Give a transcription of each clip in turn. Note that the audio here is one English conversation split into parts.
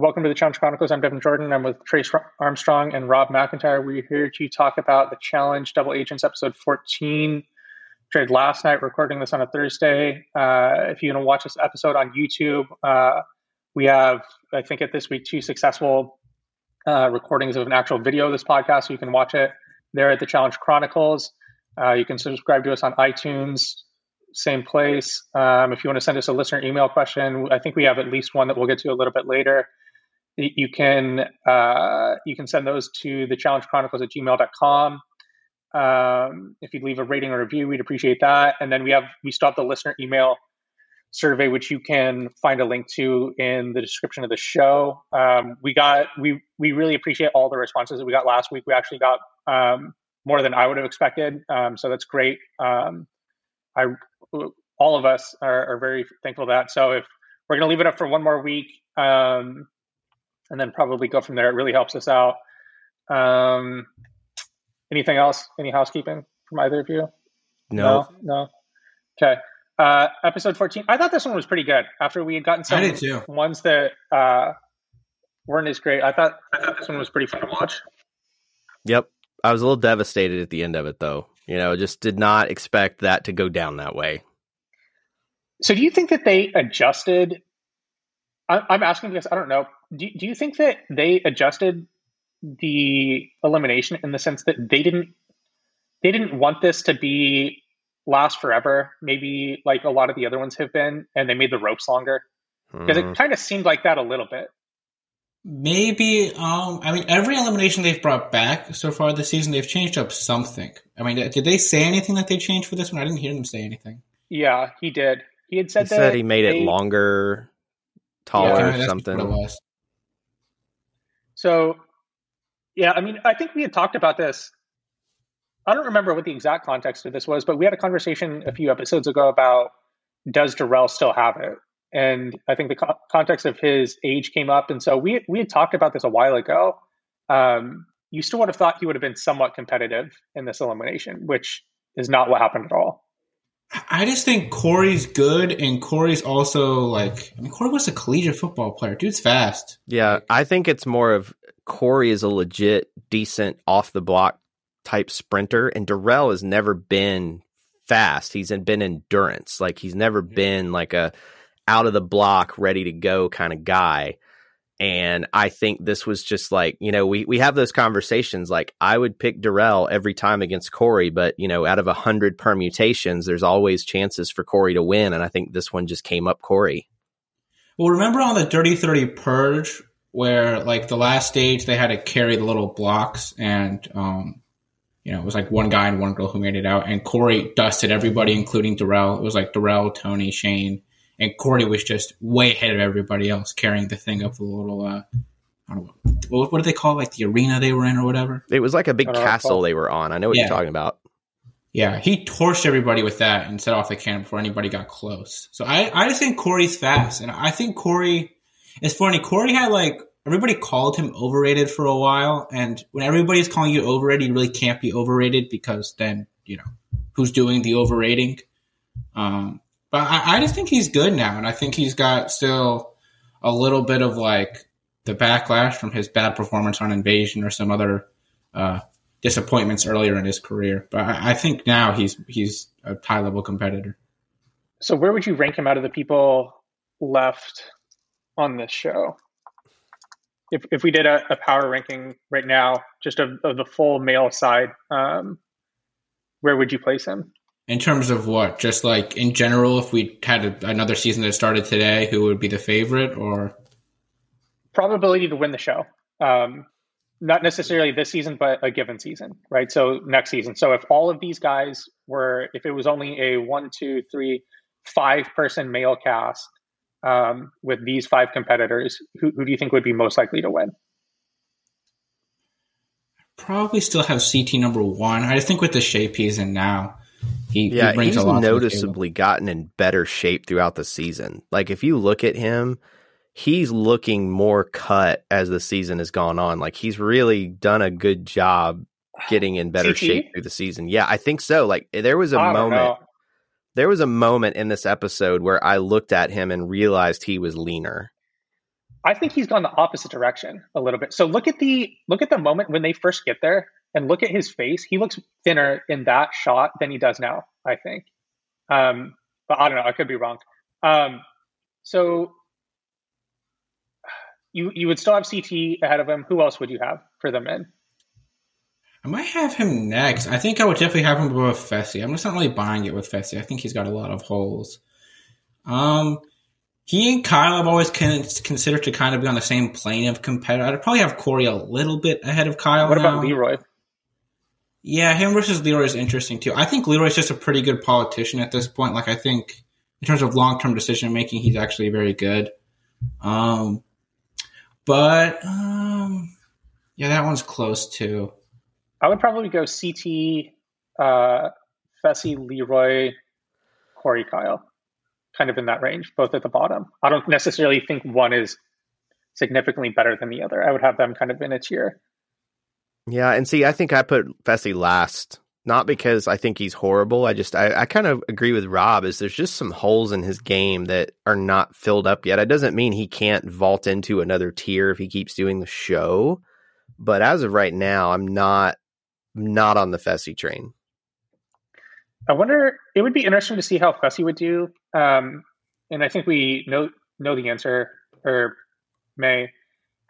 welcome to the Challenge Chronicles. I'm Devin Jordan. I'm with Trace Armstrong and Rob McIntyre. We're here to talk about the Challenge Double Agents episode 14. Trade last night, recording this on a Thursday. Uh, if you want to watch this episode on YouTube, uh, we have, I think, at this week, two successful uh, recordings of an actual video of this podcast. So you can watch it there at the Challenge Chronicles. Uh, you can subscribe to us on iTunes, same place. Um, if you want to send us a listener email question, I think we have at least one that we'll get to a little bit later. You can uh, you can send those to the challenge chronicles at gmail.com. Um, if you'd leave a rating or review, we'd appreciate that. And then we have we still the listener email survey, which you can find a link to in the description of the show. Um, we got we we really appreciate all the responses that we got last week. We actually got um, more than I would have expected, um, so that's great. Um, I all of us are, are, very thankful for that. So if we're going to leave it up for one more week, um, and then probably go from there, it really helps us out. Um, anything else? Any housekeeping from either of you? No, no. no? Okay. Uh, episode 14. I thought this one was pretty good. After we had gotten some ones that uh, weren't as great, I thought I thought this one was pretty fun to watch. Yep, I was a little devastated at the end of it, though. You know, just did not expect that to go down that way. So, do you think that they adjusted? I'm asking because I don't know. Do, do you think that they adjusted the elimination in the sense that they didn't they didn't want this to be last forever, maybe like a lot of the other ones have been, and they made the ropes longer? Because mm. it kind of seemed like that a little bit. Maybe, um, I mean, every elimination they've brought back so far this season, they've changed up something. I mean, did they say anything that they changed for this one? I didn't hear them say anything. Yeah, he did. He had said he said he made they, it longer, taller, yeah, something. So, yeah, I mean, I think we had talked about this. I don't remember what the exact context of this was, but we had a conversation a few episodes ago about does Darrell still have it? and I think the co- context of his age came up, and so we we had talked about this a while ago. Um, you still would have thought he would have been somewhat competitive in this elimination, which is not what happened at all. I just think Cory's good, and Cory's also like I mean, Cory was a collegiate football player. Dude's fast. Yeah, I think it's more of Cory is a legit, decent off the block type sprinter, and Darrell has never been fast. He's been endurance. Like he's never been like a out of the block, ready to go kind of guy. And I think this was just like, you know, we, we have those conversations. Like, I would pick Darrell every time against Cory, but, you know, out of a hundred permutations, there's always chances for Cory to win. And I think this one just came up Cory. Well, remember on the Dirty 30 Purge, where like the last stage they had to carry the little blocks and, um, you know, it was like one guy and one girl who made it out, and Cory dusted everybody, including Darrell. It was like Darrell, Tony, Shane, and Cory was just way ahead of everybody else, carrying the thing up the little. Uh, I don't know what, what do they call like the arena they were in or whatever. It was like a big castle they were on. I know what yeah. you're talking about. Yeah, he torched everybody with that and set off the cannon before anybody got close. So I, I just think Cory's fast, and I think Cory. It's funny. Cory had like everybody called him overrated for a while, and when everybody's calling you overrated, you really can't be overrated because then you know who's doing the overrating. Um, but I, I just think he's good now, and I think he's got still a little bit of like the backlash from his bad performance on Invasion or some other uh, disappointments earlier in his career. But I, I think now he's he's a high level competitor. So where would you rank him out of the people left on this show? If if we did a, a power ranking right now, just of, of the full male side, um, where would you place him? In terms of what? Just like in general, if we had a, another season that started today, who would be the favorite or? Probability to win the show. Um, not necessarily this season, but a given season, right? So next season. So if all of these guys were, if it was only a one, two, three, five person male cast um, with these five competitors, who, who do you think would be most likely to win? Probably still have CT number one. I think with the shape he's in now, he, yeah, he he's noticeably gotten in better shape throughout the season. Like if you look at him, he's looking more cut as the season has gone on. Like he's really done a good job getting in better CT? shape through the season. Yeah, I think so. Like there was a moment there was a moment in this episode where I looked at him and realized he was leaner. I think he's gone the opposite direction a little bit. So look at the look at the moment when they first get there and look at his face. He looks thinner in that shot than he does now, I think. Um, but I don't know, I could be wrong. Um, so you you would still have CT ahead of him. Who else would you have for the men? I might have him next. I think I would definitely have him above Fessy. I'm just not really buying it with Fessy. I think he's got a lot of holes. Um, he and Kyle have always considered to kind of be on the same plane of competitor. I'd probably have Cory a little bit ahead of Kyle. What now. about Leroy? Yeah, him versus Leroy is interesting too. I think Leroy's just a pretty good politician at this point. Like I think in terms of long term decision making, he's actually very good. Um, but um, yeah, that one's close too. I would probably go CT, uh, Fessy, Leroy, Cory, Kyle, kind of in that range, both at the bottom. I don't necessarily think one is significantly better than the other. I would have them kind of in a tier. Yeah, and see, I think I put Fessy last, not because I think he's horrible. I just I, I kind of agree with Rob. Is there's just some holes in his game that are not filled up yet. It doesn't mean he can't vault into another tier if he keeps doing the show. But as of right now, I'm not not on the Fessy train. I wonder. It would be interesting to see how Fessy would do. Um, and I think we know know the answer, or may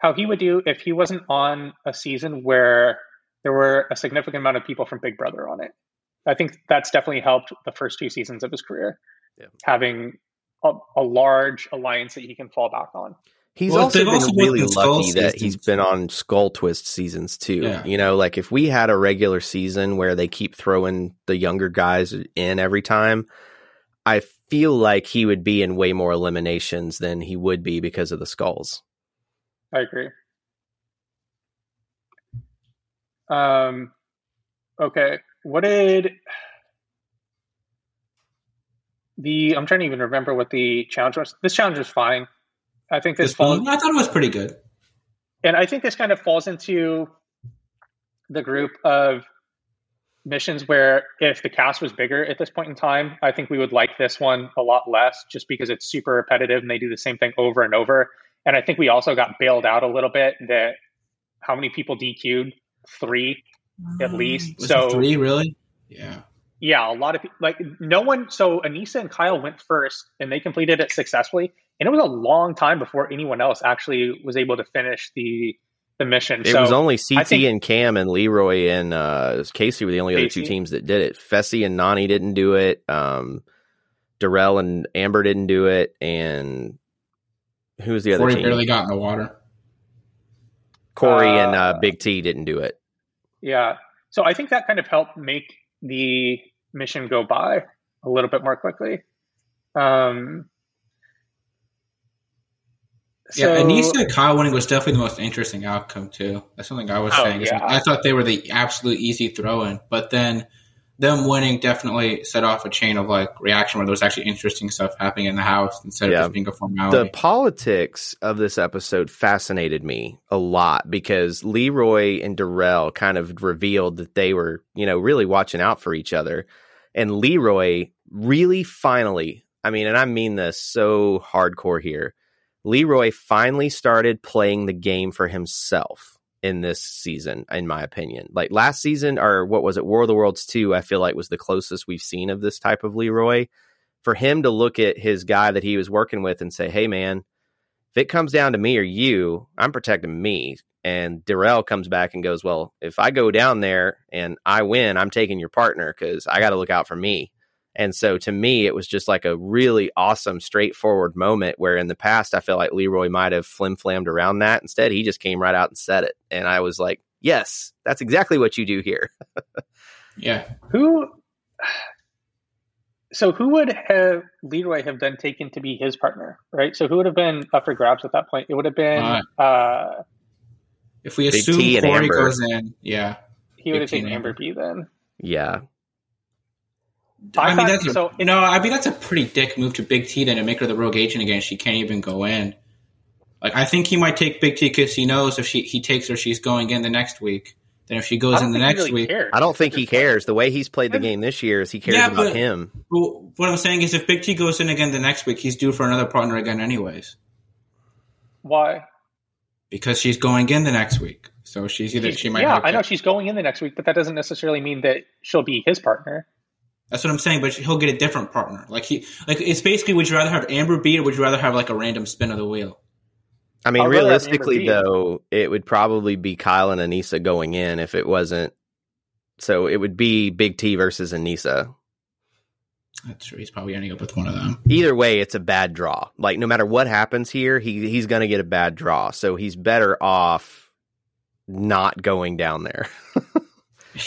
how he would do if he wasn't on a season where there were a significant amount of people from Big Brother on it. I think that's definitely helped the first two seasons of his career, yeah. having a, a, large alliance that he can fall back on. He's well, also been also really lucky that he's been on Skull Twist seasons too. Yeah. You know, like if we had a regular season where they keep throwing the younger guys in every time, I feel like he would be in way more eliminations than he would be because of the skulls. I agree. Um, okay, what did the? I'm trying to even remember what the challenge was. This challenge was fine. I think this. Falls, I thought it was pretty good, and I think this kind of falls into the group of missions where if the cast was bigger at this point in time, I think we would like this one a lot less just because it's super repetitive and they do the same thing over and over. And I think we also got bailed out a little bit that how many people DQ'd? Three at least. Was so three really? Yeah. Yeah, a lot of people like no one so Aneesa and Kyle went first and they completed it successfully. And it was a long time before anyone else actually was able to finish the the mission. It so was only CT think, and Kam and Leroy and uh, Kaycee were the only Kaycee. other two teams that did it. Fessy and Nany didn't do it. Um, Darrell and Amber didn't do it, and Who's the other Cory team? barely got in the water. Cory uh, and uh, Big T didn't do it. Yeah. So I think that kind of helped make the mission go by a little bit more quickly. Um, so, yeah, Aneesa and Kyle winning was definitely the most interesting outcome too. That's something I was oh, saying. Yeah. I thought they were the absolute easy throw in, but then them winning definitely set off a chain of like reaction where there was actually interesting stuff happening in the house instead yeah. of just being a formality. The politics of this episode fascinated me a lot because Leroy and Darrell kind of revealed that they were, you know, really watching out for each other. And Leroy really finally, I mean, and I mean this so hardcore here, Leroy finally started playing the game for himself in this season, in my opinion. Like last season, or what was it, War of the Worlds 2, I feel like was the closest we've seen of this type of Leroy. For him to look at his guy that he was working with and say, hey, man, if it comes down to me or you, I'm protecting me. And Darrell comes back and goes, well, if I go down there and I win, I'm taking your partner because I got to look out for me. And so to me, it was just like a really awesome, straightforward moment where in the past, I felt like Leroy might have flim flammed around that. Instead, he just came right out and said it. And I was like, yes, that's exactly what you do here. yeah. Who, so who would have Leroy have then taken to be his partner, right? So who would have been up for grabs at that point? It would have been, uh, uh if we assume Cory goes in, yeah. He would have taken Amber B then. Yeah. I, I mean, that's so. You know, I mean, that's a pretty dick move to Big T then to make her the rogue agent again. She can't even go in. Like, I think he might take Big T because he knows if she he takes her, she's going in the next week. Then if she goes in the next really week, cares. I don't think he cares. The way he's played the game this year is he cares yeah, about but, him. Well, what I'm saying is, if Big T goes in again the next week, he's due for another partner again, anyways. Why? Because she's going in the next week. So she's either She's- she might yeah, I to- know she's going in the next week, but that doesn't necessarily mean that she'll be his partner. That's what I'm saying, but he'll get a different partner. Like he like it's basically would you rather have Amber B or would you rather have like a random spin of the wheel? I mean, I'd rather have realistically, though, it would probably be Kyle and Aneesa going in if it wasn't. So it would be Big T versus Aneesa. That's true. He's probably ending up with one of them. Either way, it's a bad draw. Like no matter what happens here, he he's going to get a bad draw. So he's better off not going down there.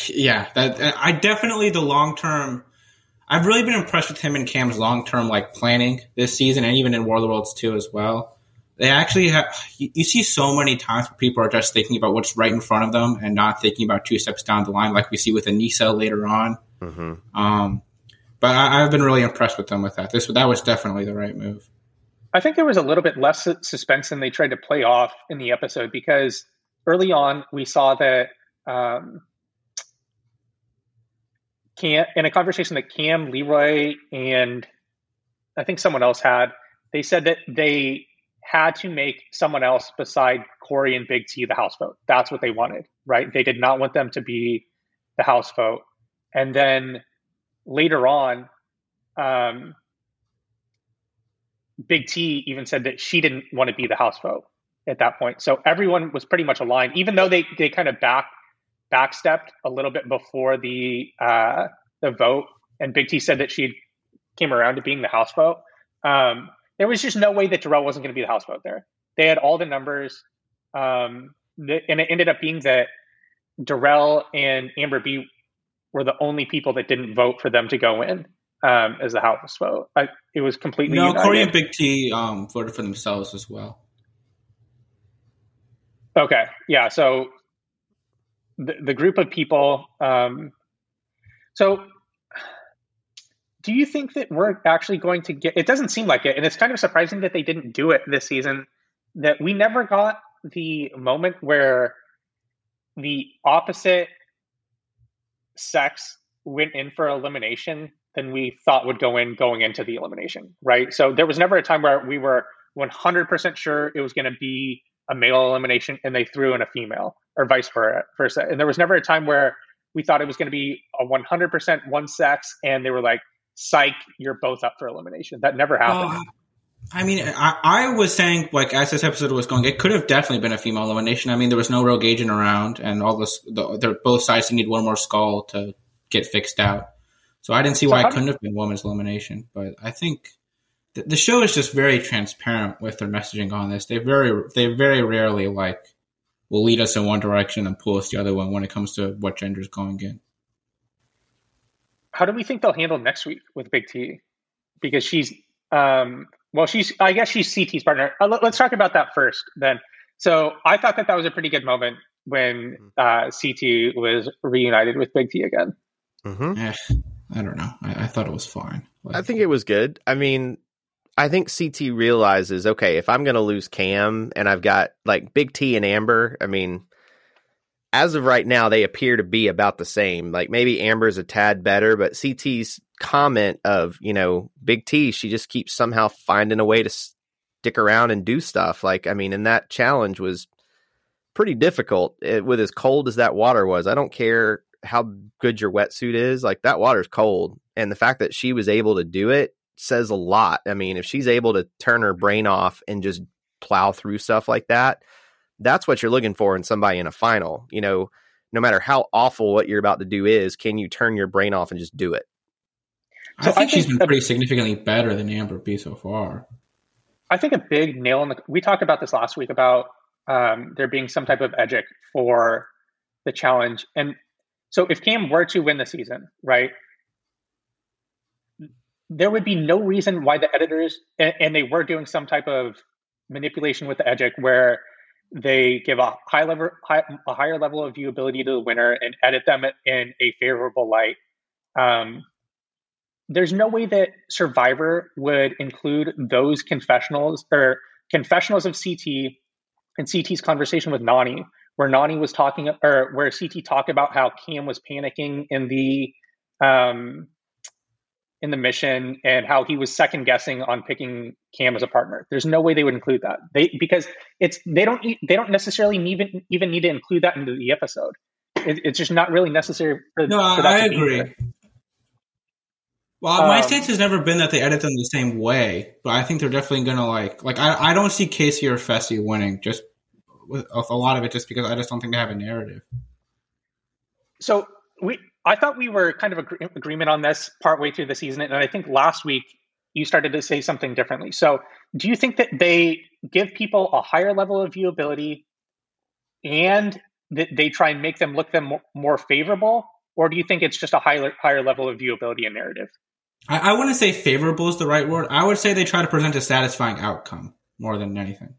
Yeah, that I definitely the long term. I've really been impressed with him and Kam's long term like planning this season, and even in War of the Worlds too as well. They actually have. You, you see so many times where people are just thinking about what's right in front of them and not thinking about two steps down the line, like we see with Aneesa later on. hmm Um, but I, I've been really impressed with them with that. This that was definitely the right move. I think there was a little bit less suspense than they tried to play off in the episode because early on we saw that um, Kam, in a conversation that Kam, Leroy, and I think someone else had, they said that they had to make someone else beside Cory and Big T the house vote. That's what they wanted, right? They did not want them to be the house vote. And then later on, um, Big T even said that she didn't want to be the House vote at that point. So everyone was pretty much aligned, even though they, they kind of back backstepped a little bit before the uh, the vote. And Big T said that she came around to being the House vote. Um, there was just no way that Darrell wasn't going to be the House vote there. They had all the numbers, um, th- and it ended up being that Darrell and Amber B were the only people that didn't vote for them to go in um, as the House vote. I, it was completely No, united. Cory and Big T um, voted for themselves as well. Okay, yeah. So the the group of people. Um, so, do you think that we're actually going to get? It doesn't seem like it, and it's kind of surprising that they didn't do it this season. That we never got the moment where the opposite sex went in for elimination than we thought would go in going into the elimination, right? So there was never a time where we were 100% sure it was going to be a male elimination and they threw in a female or vice versa. And there was never a time where we thought it was going to be a 100% one sex and they were like, psych, you're both up for elimination. That never happened. Uh, I mean, I, I was saying, like, as this episode was going, it could have definitely been a female elimination. I mean, there was no real gauging around, and all this, the, they're both sides need one more skull to get fixed out. So I didn't see So why it couldn't have been women's elimination. But I think the, the show is just very transparent with their messaging on this. They very, they very rarely like will lead us in one direction and pull us the other one when it comes to what gender is going in. How do we think they'll handle next week with Big T? Because she's, um, well, she's, I guess she's CT's partner. Uh, let, us talk about that first then. So I thought that that was a pretty good moment when uh, CT was reunited with Big T again. hmm Eh, I don't know. I, I thought it was fine. Like, I think it was good. I mean, I think CT realizes, okay, if I'm going to lose Kam and I've got like Big T and Amber, I mean, as of right now, they appear to be about the same. Like maybe Amber's a tad better, but CT's comment of, you know, Big T, she just keeps somehow finding a way to stick around and do stuff. Like, I mean, and that challenge was pretty difficult it, with as cold as that water was. I don't care how good your wetsuit is, like that water's cold. And the fact that she was able to do it says a lot. I mean, if she's able to turn her brain off and just plow through stuff like that, that's what you're looking for in somebody in a final. You know, no matter how awful what you're about to do is, can you turn your brain off and just do it? I think she's been pretty significantly better than Amber B so far. I think a big nail in the. We talked about this last week about um, there being some type of edgic for the challenge, and so if Kam were to win the season, right, there would be no reason why the editors and, and they were doing some type of manipulation with the edgic where they give a high level, high, a higher level of viewability to the winner and edit them in a favorable light. Um, there's no way that Survivor would include those confessionals or confessionals of CT and CT's conversation with Nany, where Nany was talking or where CT talked about how Kam was panicking in the um, in the mission and how he was second guessing on picking Kam as a partner. There's no way they would include that. They because it's they don't they don't necessarily even even need to include that into the episode. It, it's just not really necessary. For, no, for I agree. Well, my Um, stance has never been that they edit them the same way, but I think they're definitely gonna like like I, I don't see Kaycee or Fessy winning just with with a lot of it just because I just don't think they have a narrative. So we, I thought we were kind of agree- agreement on this partway through the season, and I think last week you started to say something differently. So, do you think that they give people a higher level of viewability, and that they try and make them look them mo- more favorable, or do you think it's just a higher higher level of viewability and narrative? I, I wouldn't say favorable is the right word. I would say they try to present a satisfying outcome more than anything.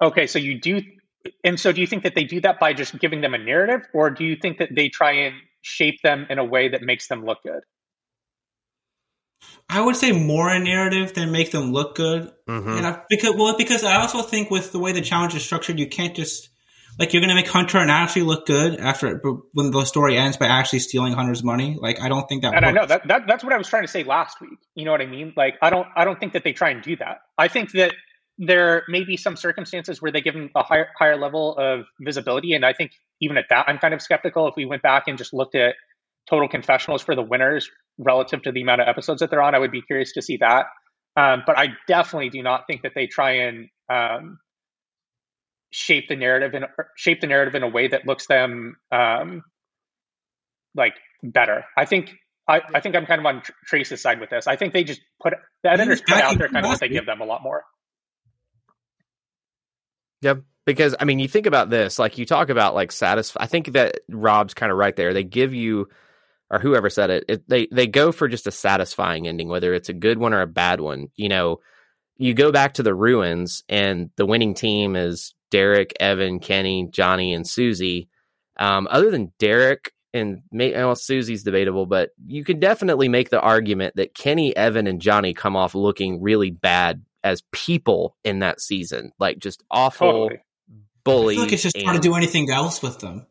Okay, so you do, and so do you think that they do that by just giving them a narrative, or do you think that they try and shape them in a way that makes them look good? I would say more a narrative than make them look good. Mhm. And I, because well, because I also think with the way the challenge is structured, you can't just like you're going to make Hunter and Ashley look good after when the story ends by actually stealing Hunter's money. Like I don't think that. and I works. know that, that that's what I was trying to say last week. You know what I mean? Like I don't I don't think that they try and do that. I think that there may be some circumstances where they give them a higher higher level of visibility, and I think even at that, I'm kind of skeptical. If we went back and just looked at total confessionals for the winners relative to the amount of episodes that they're on, I would be curious to see that. Um, but I definitely do not think that they try and um, shape the narrative and shape the narrative in a way that looks them um, like better. I think I, I think I'm kind of on Tr- Trace's side with this. I think they just put the editors put out there kind of what they give them a lot more. Yep. Because I mean, you think about this, like you talk about like satisfy. I think that Rob's kind of right there. They give you, or whoever said it, it, they they go for just a satisfying ending, whether it's a good one or a bad one. You know, you go back to the ruins, and the winning team is Derek, Evan, Kenny, Johnny, and Susie. Um, other than Derek and well, Susie's debatable, but you could definitely make the argument that Kenny, Evan, and Johnny come off looking really bad as people in that season, like just awful Totally. I bullies. feel like it's just hard to do anything else with them.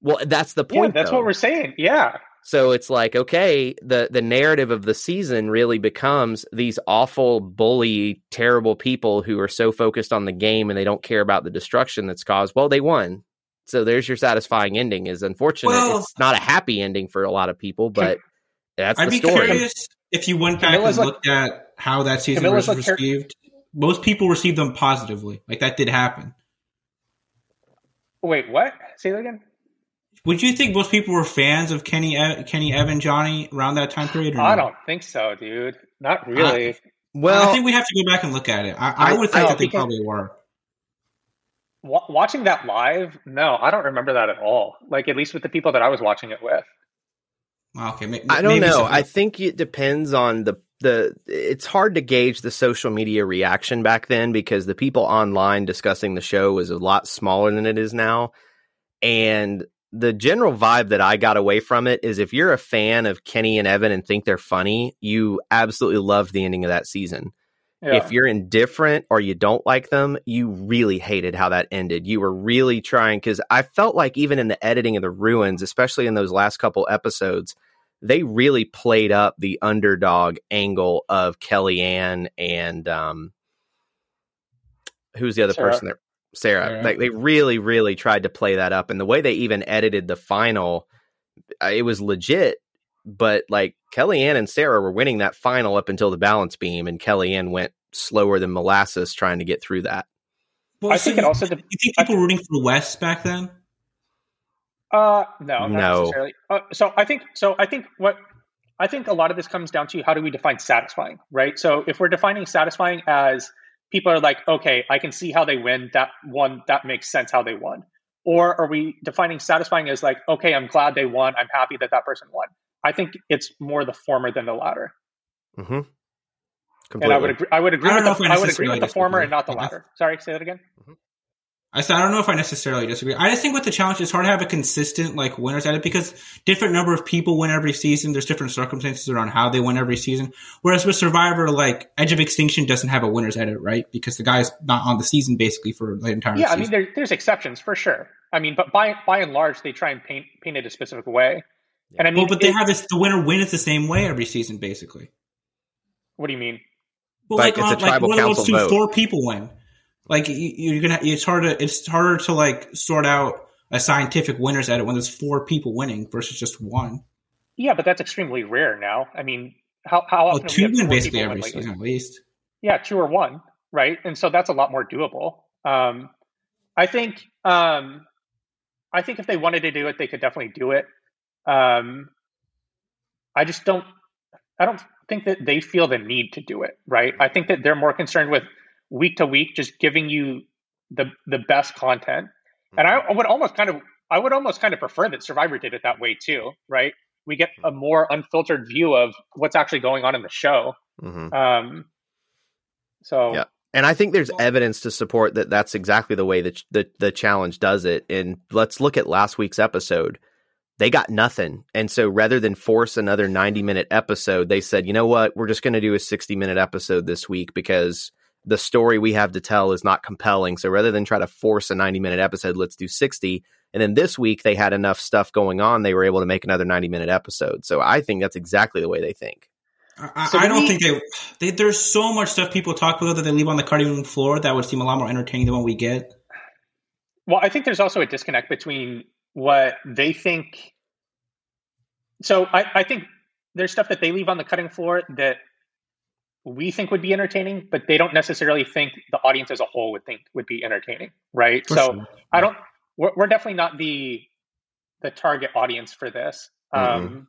Well, that's the Yeah, point. that's though. what we're saying. Yeah. So it's like, okay, the the narrative of the season really becomes these awful, bully, terrible people who are so focused on the game and they don't care about the destruction that's caused. Well, they won. So there's your satisfying ending. Is unfortunate. Well- it's not a happy ending for a lot of people, but that's I'd the be curious if you went back Camila's and like- looked at how that season Camila's was like her- received. Most people received them positively. Like that did happen. Wait, what? Say that again. Would you think most people were fans of Kenny, Kenny, Evan, Johnny around that time period? Or I no? don't think so, dude. Not really. Well, I think we have to go back and look at it. I, I I- would think I- that they because- probably were. Watching that live, no, I don't remember that at all. Like at least with the people that I was watching it with. Okay, ma- I don't know. so. I think it depends on the the. It's hard to gauge the social media reaction back then because the people online discussing the show was a lot smaller than it is now, and the general vibe that I got away from it is if you're a fan of Kenny and Evan and think they're funny, you absolutely loved the ending of that season. Yeah. If you're indifferent or you don't like them, you really hated how that ended. You were really trying because I felt like even in the editing of the ruins, especially in those last couple episodes, they really played up the underdog angle of Kellyanne and um, who's the other Sarah. person there? Sarah. Sarah. Like they really, really tried to play that up, and the way they even edited the final, uh, it was legit. But like Kellyanne and Sarah were winning that final up until the balance beam, and Kellyanne went slower than molasses trying to get through that. Well, I so think it also. De- You think people were rooting for West back then? Uh, no, not No. necessarily. Uh, so I think so. I think what I think a lot of this comes down to how do we define satisfying, right? So if we're defining satisfying as people are like, okay, I can see how they win. That one that makes sense how they won. Or are we defining satisfying as like, okay, I'm glad they won. I'm happy that that person won. I think it's more the former than the latter. Mm-hmm. And I would agree. I would agree I with the, I I would agree with the former and not the latter. Sorry, say that again. I said I don't know if I necessarily disagree. I just think with the challenge, it's hard to have a consistent like winners at it because different number of people win every season. There's different circumstances around how they win every season. Whereas with Survivor, like Edge of Extinction doesn't have a winners edit, right? Because the guy's not on the season basically for the entire season. Yeah, I mean, there, there's exceptions for sure. I mean, but by by and large, they try and paint paint it a specific way. And I mean, well, but they have this. The winner wins the same way every season, basically. what do you mean? Well, Like, like, it's a on, like tribal one of those council two, vote. four people win. Like you, you're gonna, it's harder. It's harder to like sort out a scientific winners at it when there's four people winning versus just one. Yeah, but that's extremely rare now. I mean, how how often two win basically win every lately? season at least. Yeah, two or one, right? And so that's a lot more doable. Um, I think um, I think if they wanted to do it, they could definitely do it. Um, I just don't. I don't think that they feel the need to do it, right? I think that they're more concerned with week to week, just giving you the the best content. And I, I would almost kind of, I would almost kind of prefer that Survivor did it that way too, right? We get a more unfiltered view of what's actually going on in the show. Mhm. Um, so Yeah. And I think there's evidence to support that that's exactly the way that ch- the the challenge does it. And let's look at last week's episode. They got nothing. And so rather than force another 90 minute episode, they said, you know what? We're just going to do a 60 minute episode this week because the story we have to tell is not compelling. So rather than try to force a 90 minute episode, let's do 60. And then this week they had enough stuff going on. They were able to make another 90 minute episode. So I think that's exactly the way they think. I, I- So I do don't we- think they, they. There's so much stuff people talk about that they leave on the cutting room floor that would seem a lot more entertaining than what we get. Well, I think there's also a disconnect between what they think. So I, I think there's stuff that they leave on the cutting floor that we think would be entertaining, but they don't necessarily think the audience as a whole would think would be entertaining, right? For so sure. I don't. We're, we're definitely not the the target audience for this. Um,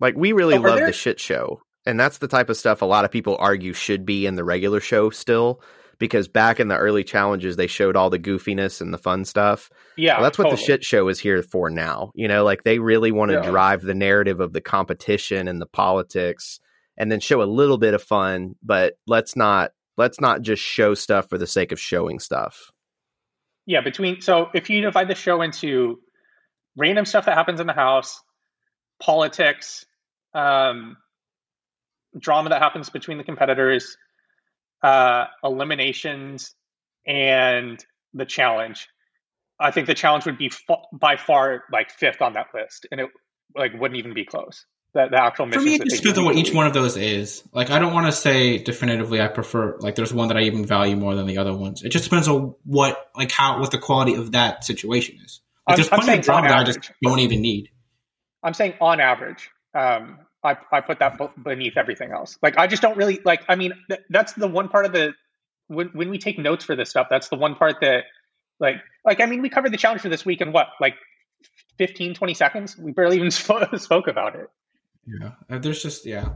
Like we really love there- the shit show. And that's the type of stuff a lot of people argue should be in the regular show still because back in the early challenges they showed all the goofiness and the fun stuff. yeah, well, that's what the shit show is here for now. You know, like they really want to Yeah. drive the narrative of the competition and the politics and then show a little bit of fun, but let's not let's not just show stuff for the sake of showing stuff. Yeah, between so if you divide the show into random stuff that happens in the house, politics, um, drama that happens between the competitors, uh, eliminations, and the challenge. I think the challenge would be fa- by far like fifth on that list, and it like wouldn't even be close. The, the actual For missions. me, it just depends on what each one of those is. Like, I don't want to say definitively I prefer. Like, there's one that I even value more than the other ones. It just depends on what, like, how what the quality of that situation is. Like, I'm- there's plenty of drama that I just don't even need. I'm saying on average, um, I, I put that beneath everything else. Like I just don't really like. I mean, th- that's the one part of the when when we take notes for this stuff. That's the one part that like like I mean, we covered the challenge for this week in what like 15, 20 seconds. We barely even spoke about it. Yeah, Uh, there's just yeah.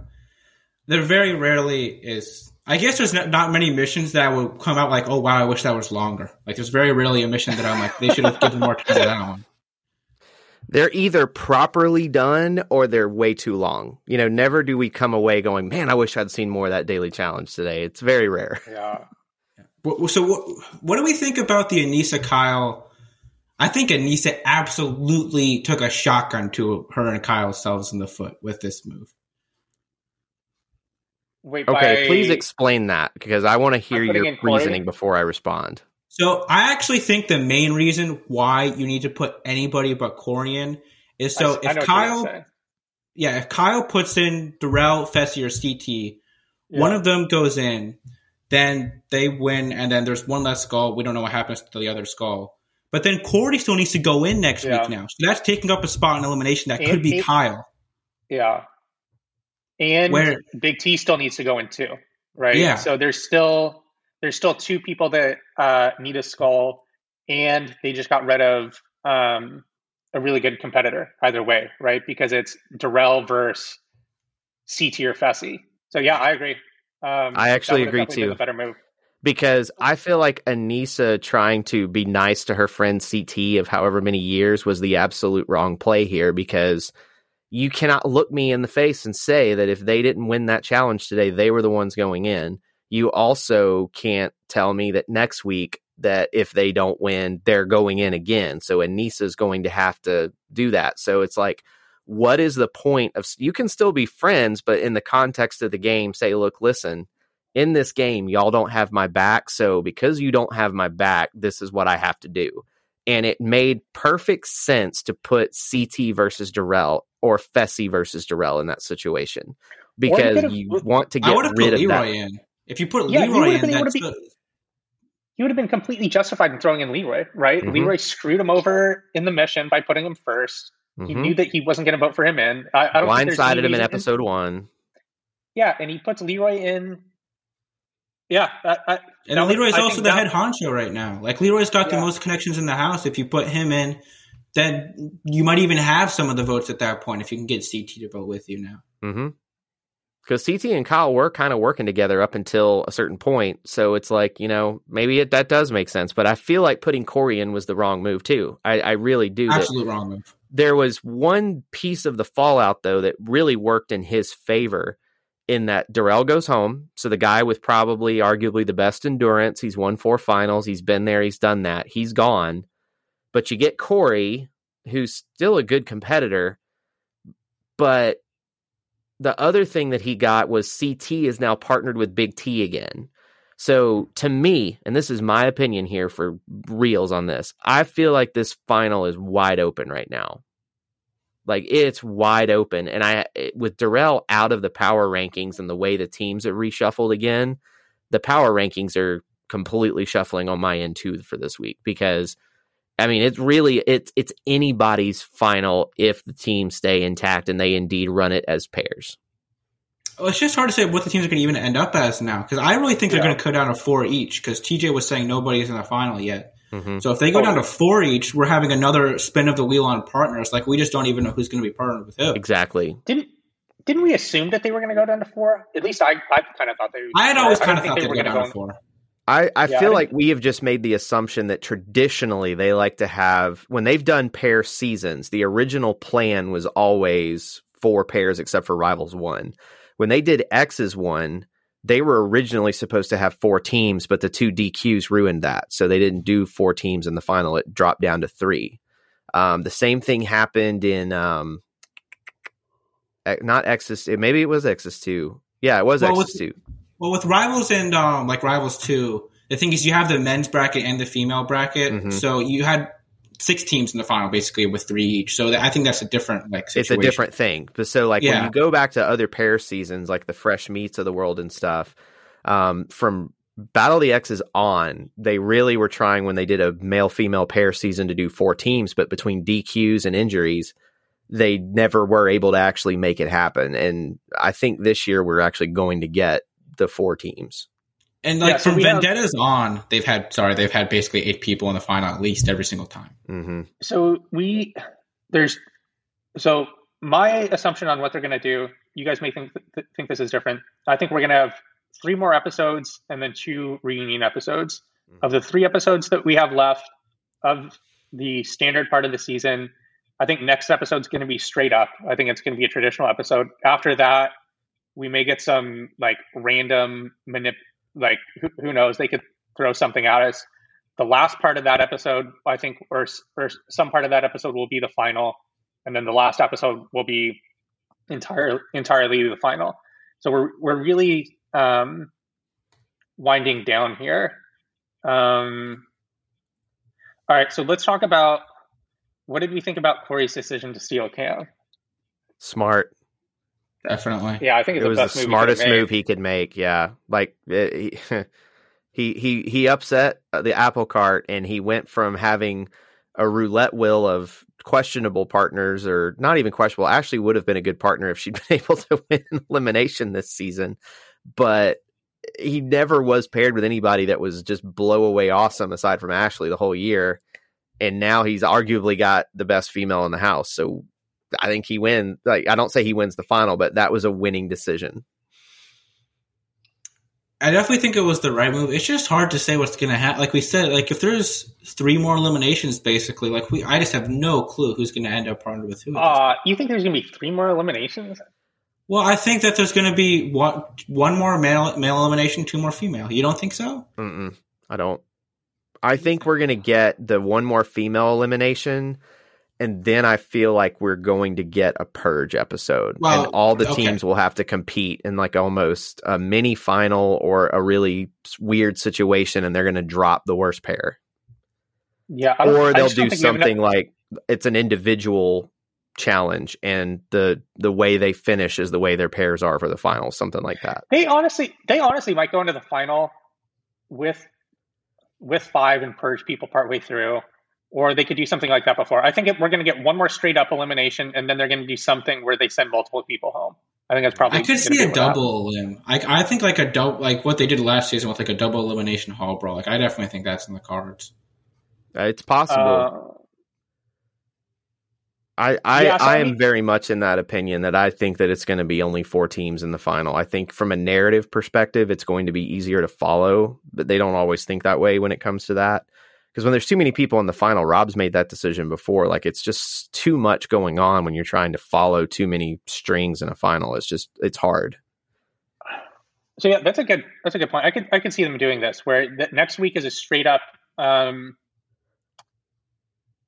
There very rarely is. I guess there's not, not many missions that would come out like, oh wow, I wish that was longer. Like, there's very rarely a mission that I'm like, they should have given more time to that one. They're either properly done or they're way too long. You know, never do we come away going, "Man, I wish I'd seen more of that daily challenge today." It's very rare. Yeah. So what, what do we think about the Aneesa Kyle? I think Aneesa absolutely took a shotgun to her and Kyle selves in the foot with this move. Wait. Okay, by- please explain that because I want to hear your reasoning before I respond. So I actually think the main reason why you need to put anybody but Corian is so s- I know if what you're Kyle, yeah, if Kyle puts in Darrell, Fessy, or CT, one of them goes in, then they win, and then there's one less skull. We don't know what happens to the other skull. But then Cory still needs to go in next Yeah. week now. So that's taking up a spot in elimination that And could be it- Kyle. Yeah. And Where- Big T still needs to go in too, right? Yeah. So there's still there's still two people that uh, need a skull, and they just got rid of um, a really good competitor either way, right? Because it's Darrell versus CT or Fessy. So yeah, I agree. Um, I actually agree, too. The better move. Because I feel like Aneesa trying to be nice to her friend CT of however many years was the absolute wrong play here because you cannot look me in the face and say that if they didn't win that challenge today, they were the ones going in. You also can't tell me that next week that if they don't win, they're going in again. So Aneesa's going to have to do that. So it's like, what is the point of you can still be friends, but in the context of the game, say, look, listen, in this game, y'all don't have my back. So because you don't have my back, this is what I have to do. and it made perfect sense to put CT versus Darrell or Fessy versus Darrell in that situation because you want to get rid of Leroy that. in. If you put Yeah, he Leroy would've in, been- he that's would've He would have been completely justified in throwing in Leroy, right? Mhm. Leroy screwed him over in the mission by putting him 1st He Mhm. knew that he wasn't going to vote for him in. I, I don't think Blindsided him in episode one. Yeah, and he puts Leroy in. Yeah, I, I, and that was- Leroy's also the that- head honcho right now. Like Leroy's got the most connections in the house. If you put him in, then you might even have some of the votes at that point if you can get CT to vote with you now. Mm-hmm. Because CT and Kyle were kind of working together up until a certain point, so it's like you know maybe it, that does make sense. But I feel like putting Cory in was the wrong move too. I, I really do. That- Absolute wrong move. there was one piece of the fallout though that really worked in his favor in that Darrell goes home. So the guy with probably arguably the best endurance, he's won four finals, he's been there, he's done that. He's gone. But you get Cory, who's still a good competitor, but the other thing that he got was CT is now partnered with Big T again. So to me, and this is my opinion here for reals on this, I feel like this final is wide open right now. Like it's wide open, and I with Darrell out of the power rankings and the way the teams are reshuffled again, the power rankings are completely shuffling on my end too for this week because I mean it's really it's it's anybody's final if the teams stay intact and they indeed run it as pairs. Well, it's just hard to say what the teams are going to even end up as now because I really think they're Yeah. going to cut down to four each because TJ was saying nobody's in the final yet. Mhm. So if they go Oh. down to four each, we're having another spin of the wheel on partners. Like we just don't even know who's going to be partnered with who. Exactly. didn't didn't we assume that they were going to go down to four? At least I, I kind of thought they. I had always I kind of thought think they'd were gonna down to four. I, I Yeah, feel didn't- like we have just made the assumption that traditionally they like to have when they've done pair seasons, the original plan was always four pairs except for Rivals one. When they did X's one, they were originally supposed to have four teams, but the two DQs ruined that. So they didn't do four teams in the final. It dropped down to three. Um, the same thing happened in um, not X's. Maybe it was X's two. Yeah, it was Well, X's two. Well, with rivals and um, like rivals two, the thing is you have the men's bracket and the female bracket. Mhm. So you had six teams in the final basically with three each. So that, I think that's a different like it's a different thing. But so like when you go back to other pair seasons, like the fresh meats of the world and stuff, um, from Battle of the X's on, they really were trying when they did a male female pair season to do four teams, but between DQs and injuries, they never were able to actually make it happen. And I think this year we're actually going to get the four teams. And like Yeah, so from we have- Vendettas on, they've had sorry, they've had basically eight people in the final at least every single time. hmm So we there's so my assumption on what they're going to do. You guys may think th- think this is different. I think we're going to have three more episodes and then two reunion episodes. Of the three episodes that we have left of the standard part of the season, I think next episode's going to be straight up. I think it's going to be a traditional episode. After that, we may get some like random manip like who, who knows? They could throw something at us. The last part of that episode i think or, or some part of that episode will be the final and then the last episode will be entire, entirely the final. So we're we're really um, winding down here. Um, all right so let's talk about what did we think about cory's decision to steal kam? Smart. Definitely. yeah i think it's it was the the best move he smartest move he could make. Yeah, like eh, it, he he he upset uh, the apple cart, and he went from having a roulette wheel of questionable partners, or not even questionable. Ashley would have been a good partner if she'd been able to win elimination this season, but he never was paired with anybody that was just blow away awesome aside from Ashley the whole year. And now he's arguably got the best female in the house. So I think he wins. Like I don't say he wins the final, but that was a winning decision. I definitely think it was the right move. It's just hard to say what's going to happen. Like we said, like if there's three more eliminations, basically, like we, I just have no clue who's going to end up partnered with who. uh, you think there's going to be three more eliminations well, I think that there's going to be one, one more male male elimination, two more female. You don't think so? Mm-mm, I don't. I think we're gonna get the one more female elimination, and then I feel like we're going to get a purge episode, Well, and all the okay. teams will have to compete in like almost a mini final or a really weird situation, and they're gonna drop the worst pair. Yeah, or they'll do think we have enough- something like it's an individual challenge and the the way they finish is the way their pairs are for the final, something like that They honestly, they honestly might go into the final with with five and purge people partway through, or they could do something like that before. I think it, we're going to get one more straight up elimination, and then they're going to do something where they send multiple people home. I think that's probably. I could see a double elim. I, I think like a double, like what they did last season with like a double elimination hall brawl. Like I definitely think that's in the cards. Uh, it's possible Uh, I, I, Yeah, so I I am mean- very much in that opinion that I think that it's going to be only four teams in the final. I think from a narrative perspective, it's going to be easier to follow, but they don't always think that way when it comes to that. Because when there's too many people in the final, Rob's made that decision before. Like it's just too much going on when you're trying to follow too many strings in a final. It's just it's hard. so yeah, that's a good that's a good point. I could I could see them doing this where the, next week is a straight up um,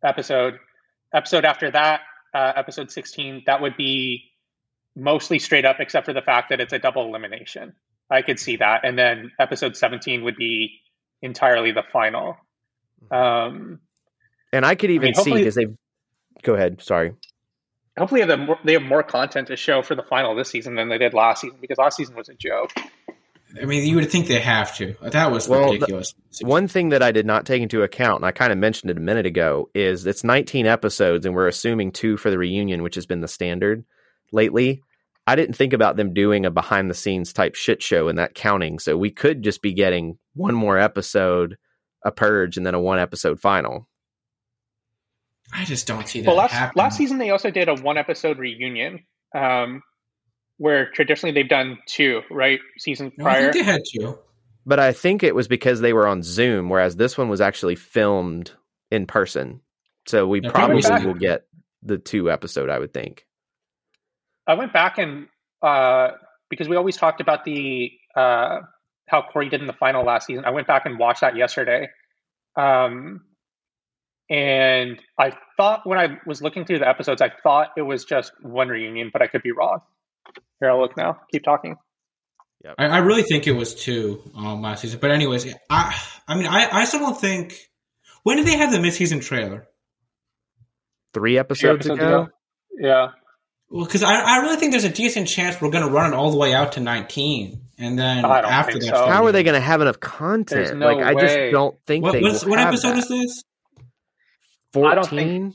episode. Episode after that, uh, episode sixteen, that would be mostly straight up, except for the fact that it's a double elimination. I could see that, and then episode seventeen would be entirely the final. Um, And I could even see because they. Go ahead. Sorry. hopefully, they have, more, they have more content to show for the final this season than they did last season because last season was a joke. I mean, you would think they have to. That was Well, the- ridiculous. One thing that I did not take into account, and I kind of mentioned it a minute ago, is it's 19 episodes, and we're assuming two for the reunion, which has been the standard lately. I didn't think about them doing a behind the scenes type shit show and that counting. So we could just be getting one more episode, a purge, and then a one episode final. I just don't see that. Well, last happening. last season they also did a one episode reunion, um, where traditionally they've done two, right? Season No, I prior. think they had two. But I think it was because they were on Zoom, whereas this one was actually filmed in person. So we Yeah, probably probably. will get the two episode, I would think. I went back and uh, because we always talked about the uh, how Cory did in the final last season. I went back and watched that yesterday, um, and I thought when I was looking through the episodes, I thought it was just one reunion, but I could be wrong. Here, I'll look now. Keep talking. I, I really think it was two um, last season. But anyways, I I mean, I, I still don't think. When did they have the midseason trailer? Three Few episodes, ago? Yeah. Well, because I, I really think there's a decent chance we're going to run it all the way out to 19, and then after that, so. How are they going to have enough content? No like, I just don't think What, they what's, will what have episode that. is this? I 14?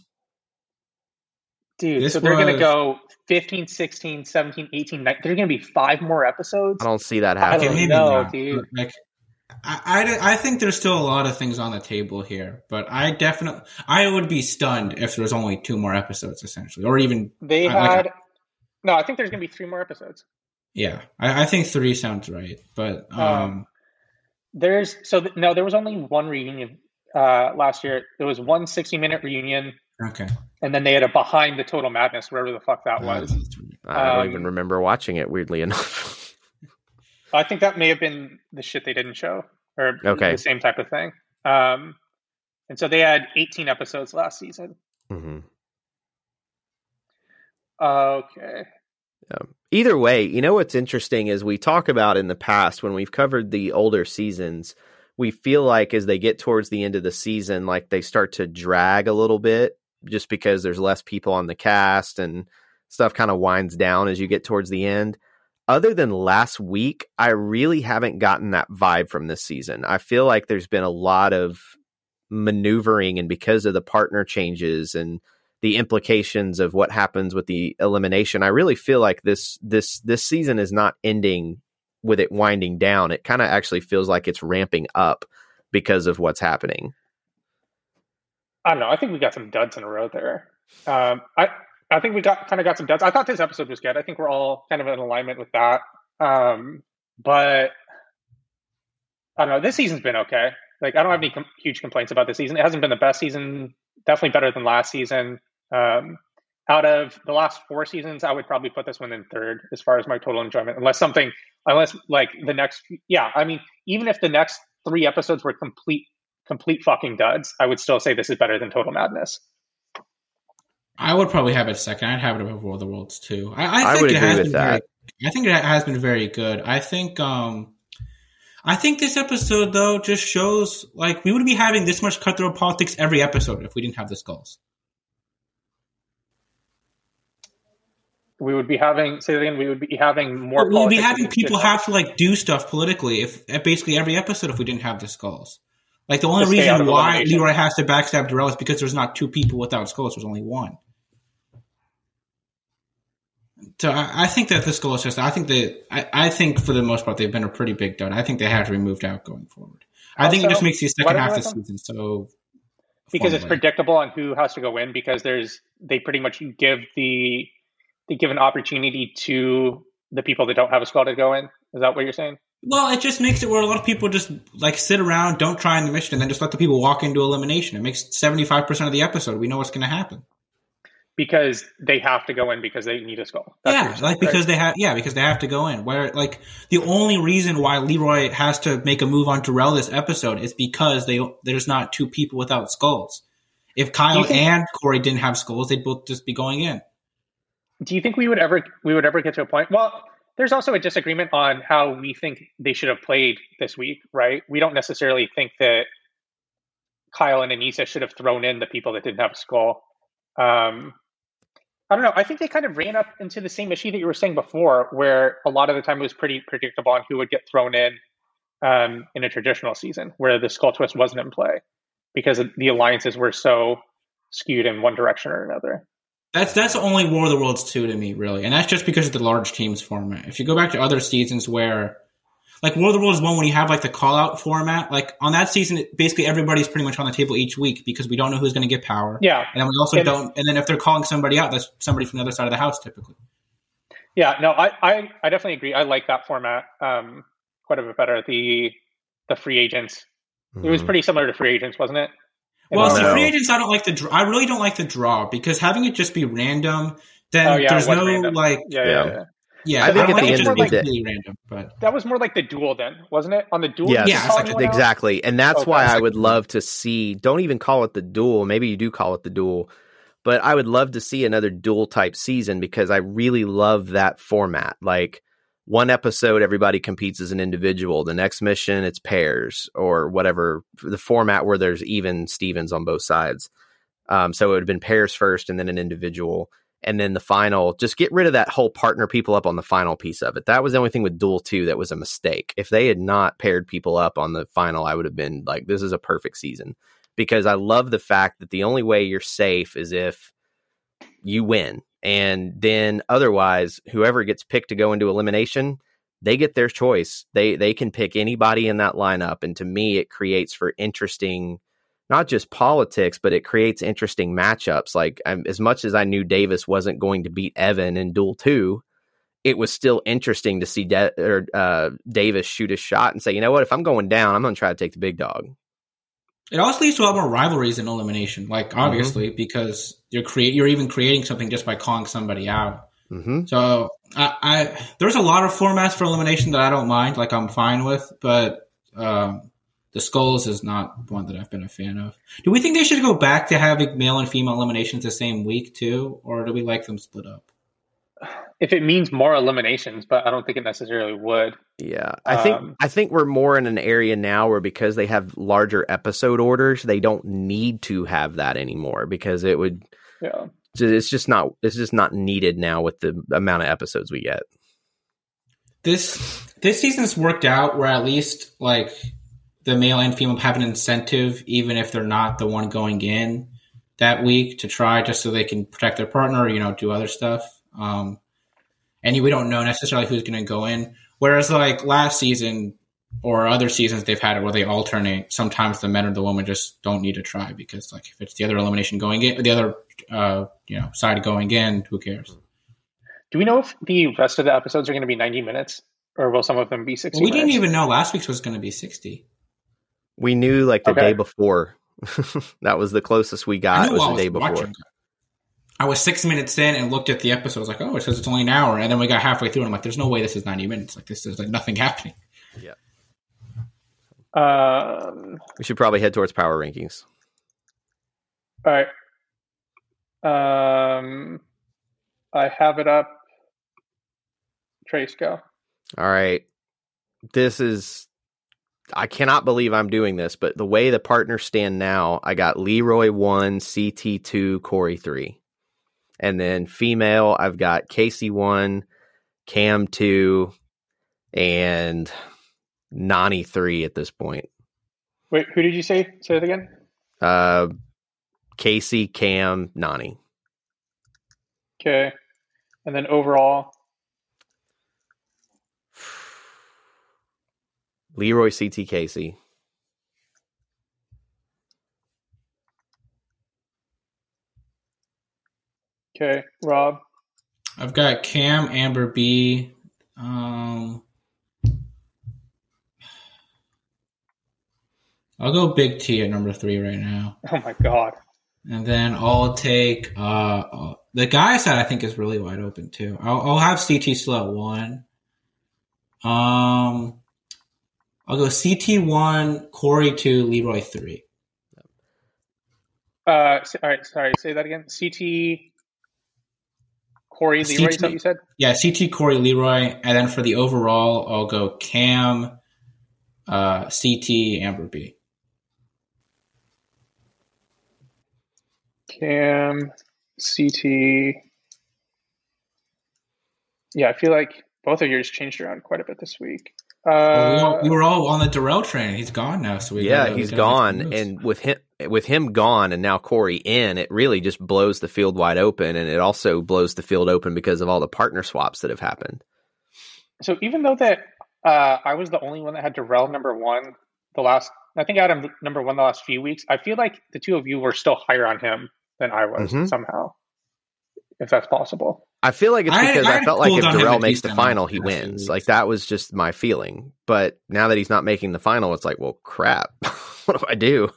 Dude, This so they're going to go 15, 16, 17, 18, 19. There's going to be five more episodes. I don't see that I happening. don't maybe know, not, dude. Like, I, I, I think there's still a lot of things on the table here, but I definitely I would be stunned if there's only two more episodes, essentially, or even They I like had. no, I think there's going to be three more episodes. yeah. I, I think three sounds right, but um, Um, There's so th- no, there was only one reunion uh, last year. There was one 60 minute reunion, okay. and then they had a behind the total madness, wherever the fuck that was. I don't Um, even remember watching it, weirdly enough. I think that may have been the shit they didn't show, or Okay. the same type of thing. Um, and so they had 18 episodes last season. hmm Okay. Either way, you know what's interesting is we talk about in the past when we've covered the older seasons, we feel like as they get towards the end of the season, like they start to drag a little bit just because there's less people on the cast and stuff kind of winds down as you get towards the end. Other than last week, I really haven't gotten that vibe from this season. I feel like there's been a lot of maneuvering, and because of the partner changes and the implications of what happens with the elimination, I really feel like this this this season is not ending with it winding down. It kind of actually feels like it's ramping up because of what's happening. I don't know. I think we got some duds in a row there. Um, I I think we got kind of got some duds. I thought this episode was good. I think we're all kind of in alignment with that. Um, but I don't know. This season's been okay. Like I don't have any com- huge complaints about this season. It hasn't been the best season. Definitely better than last season. Um, out of the last four seasons, I would probably put this one in third as far as my total enjoyment. Unless something, unless like the next, yeah. I mean, even if the next three episodes were complete complete fucking duds, I would still say this is better than Total Madness. I would probably have it second. I'd have it above War of the Worlds too. I, I I think would it agree has with been that. Very, I think it has been very good. I think um, I think this episode though just shows like we would be having this much cutthroat politics every episode if we didn't have the skulls. We would be having say that again. We would be having more. We would be having people have to like do stuff politically if at basically every episode if we didn't have the skulls. Like the only To stay out reason why. Leroy has to backstab Darrell is because there's not two people without skulls. There's only one. So I, I think that the skull is just. I think that I, I think for the most part they've been a pretty big dud. I think they have to be moved out going forward. I think it just makes the second half of the season so. because it's predictable on who has to go in because there's they pretty much give the they give an opportunity to the people that don't have a squad to go in. Is that what you're saying? Well, it just makes it where a lot of people just like sit around, don't try in the mission, and then just let the people walk into elimination. It makes seventy five percent of the episode. We know what's going to happen. Because they have to go in because they need a skull. That's yeah, saying, like right? because they have yeah because they have to go in. Where like the only reason why Leroy has to make a move on Darrell this episode is because they there's not two people without skulls. If Kyle think- and Cory didn't have skulls, they'd both just be going in. do you think we would ever we would ever get to a point well there's also a disagreement on how we think they should have played this week right we don't necessarily think that kyle and aneesa should have thrown in the people that didn't have a skull um, i don't know. I think they kind of ran up into the same issue that you were saying before where a lot of the time it was pretty predictable on who would get thrown in um, in a traditional season where the skull twist wasn't in play because the alliances were so skewed in one direction or another. That's that's only War of the Worlds two to me, really, and that's just because of the large teams format. If you go back to other seasons where, like War of the Worlds is one, when you have like the call out format, like on that season, it, basically everybody's pretty much on the table each week because we don't know who's going to get power, yeah and then we also And- don't. And then if they're calling somebody out, that's somebody from the other side of the house, typically. Yeah, no, I, I, I definitely agree. I like that format um, quite a bit better. The the free agents. It was Mhm. pretty similar to free agents, wasn't it? In Well, a see, way. free agents, I don't like the. Draw. I really don't like the draw because having it just be random, then Oh, yeah, there's no random. like. yeah, yeah, Yeah. Yeah. Yeah, I think don't at the end of the being day- random, but That was more like the duel then, wasn't it? On the duel, Yes, Yeah, like- exactly. And that's Okay. why It's I like- would love to see, don't even call it the duel. Maybe you do call it the duel, but I would love to see another duel type season because I really love that format. Like one episode, everybody competes as an individual. The next mission, it's pairs or whatever the format where there's even Stevens on both sides. Um, so it would have been pairs first and then an individual. And then the final, just get rid of that whole partner people up on the final piece of it. That was the only thing with Duel 2 that was a mistake. If they had not paired people up on the final, I would have been like, this is a perfect season. Because I love the fact that the only way you're safe is if you win. And then otherwise, whoever gets picked to go into elimination, they get their choice. They they can pick anybody in that lineup. And to me, it creates for interesting not just politics, but it creates interesting matchups. Like um, as much as I knew Davis wasn't going to beat Evan in Duel Two, it was still interesting to see De- or, uh, Davis shoot a shot and say, you know what, if I'm going down, I'm going to try to take the big dog. It also leads to a lot more rivalries in elimination, like obviously because you're create you're even creating something just by calling somebody out. hmm So I, I there's a lot of formats for elimination that I don't mind, like I'm fine with, but um, the skulls is not one that I've been a fan of. Do we think they should go back to having male and female eliminations the same week too, or do we like them split up? If it means more eliminations, but I don't think it necessarily would. Yeah, I think Um, I think we're more in an area now where because they have larger episode orders, they don't need to have that anymore because it would. Yeah. It's just not. It's just not needed now with the amount of episodes we get. This this season's worked out where at least like the male and female have an incentive, even if they're not the one going in that week, to try just so they can protect their partner, or, you know, do other stuff. Um, and we don't know necessarily who's going to go in. Whereas like last season or other seasons, they've had it where they alternate. Sometimes the men or the women just don't need to try because like if it's the other elimination going in, the other uh, you know side going in, who cares? Do we know if the rest of the episodes are going to be 90 minutes or will some of them be 60 Well, we didn't even know last week's was going to be sixty. We knew like the Okay. day before. that was the closest we got. knew Was while the I day before. watching. I was six minutes in and looked at the episode. I was like, "Oh, it says it's only an hour." And then we got halfway through, and I'm like, "There's no way this is 90 minutes. Like this is like nothing happening." Yeah. Um, We should probably head towards power rankings. all right. Um, I have it up. Trace, go. All right. This is I cannot believe I'm doing this, but the way the partners stand now, I got Leroy one, CT two, Cory three, and then female, I've got Kaycee one, Kam two, and Nany three at this point. Wait, who did you say? Say it again. Uh, Kaycee, Kam, Nany. Okay, and then overall, Leroy CT Kaycee. okay, Rob. I've got Kam, Amber B. Um, I'll go Big T at number three right now, Oh my God. and then I'll take uh, the guy side. I think is really wide open too. I'll, I'll have CT still at one. Um, I'll go CT one, Cory two, Leroy three. Uh, all right, sorry. Say that again. CT. Cory Leroy, is that what you said? Yeah, CT, Cory, Leroy, and then for the overall, I'll go Kam, uh, CT, Amber B. Kam, CT. Yeah, I feel like both of yours changed around quite a bit this week. Well, we, Uh, we were all on the Darrell train. He's gone now, so we yeah, gotta- he's gotta make some gone, and with him with him gone, and now Cory in, it really just blows the field wide open, and it also blows the field open because of all the partner swaps that have happened. so even though that uh, I was the only one that had Darrell number one the last, I think I had him number one the last few weeks. I feel like the two of you were still higher on him than I was Mhm. somehow, if that's possible. I feel like it's because I, I felt like if on Darrell makes the final, he wins. Like that was just my feeling. But now that he's not making the final, it's like, well, crap. what do I do?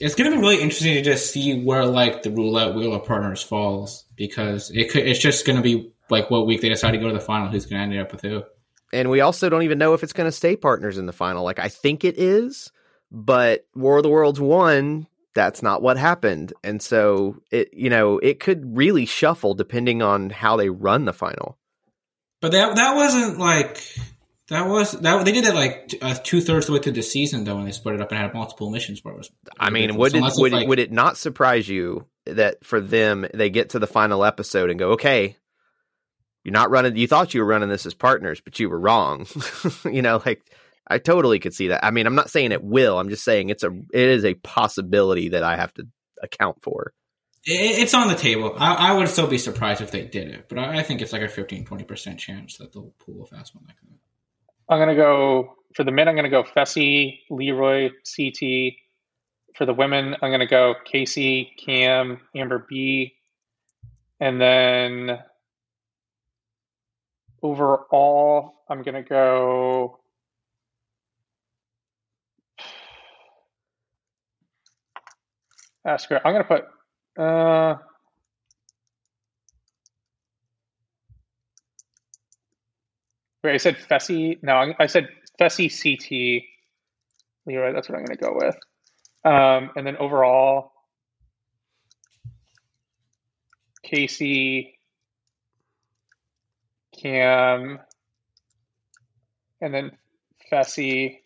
it's going to be really interesting to just see where like the roulette wheel of partners falls because it could, it's just going to be like what week they decide to go to the final, who's going to end up with who. And we also don't even know if it's going to stay partners in the final. Like I think it is, but War of the Worlds won. That's not what happened, and so it you know it could really shuffle depending on how they run the final. But that that wasn't like that was that they did it like uh, two thirds of the way through the season though when they split it up and had multiple missions where it was. I mean, would it, would like- would it not surprise you that for them they get to the final episode and go, okay, you're not running. You thought you were running this as partners, but you were wrong. you know, like I totally could see that. I mean, I'm not saying it will. I'm just saying it's a it is a possibility that I have to account for. It- It's on the table. I, I would still be surprised if they did it, but I, I think it's like a 15 20% chance that they'll pull a fast one like that. I'm gonna go for the men. I'm gonna go Fessy, Leroy, CT. For the women, I'm gonna go Kaycee, Kam, Amber B, and then overall, I'm gonna go. Ask her. I'm gonna put. Uh, wait, I said Fessy. No, I I said Fessy CT. Leroy, that's what I'm going to go with. Um, and then overall, Kaycee, Kam, and then Fessy,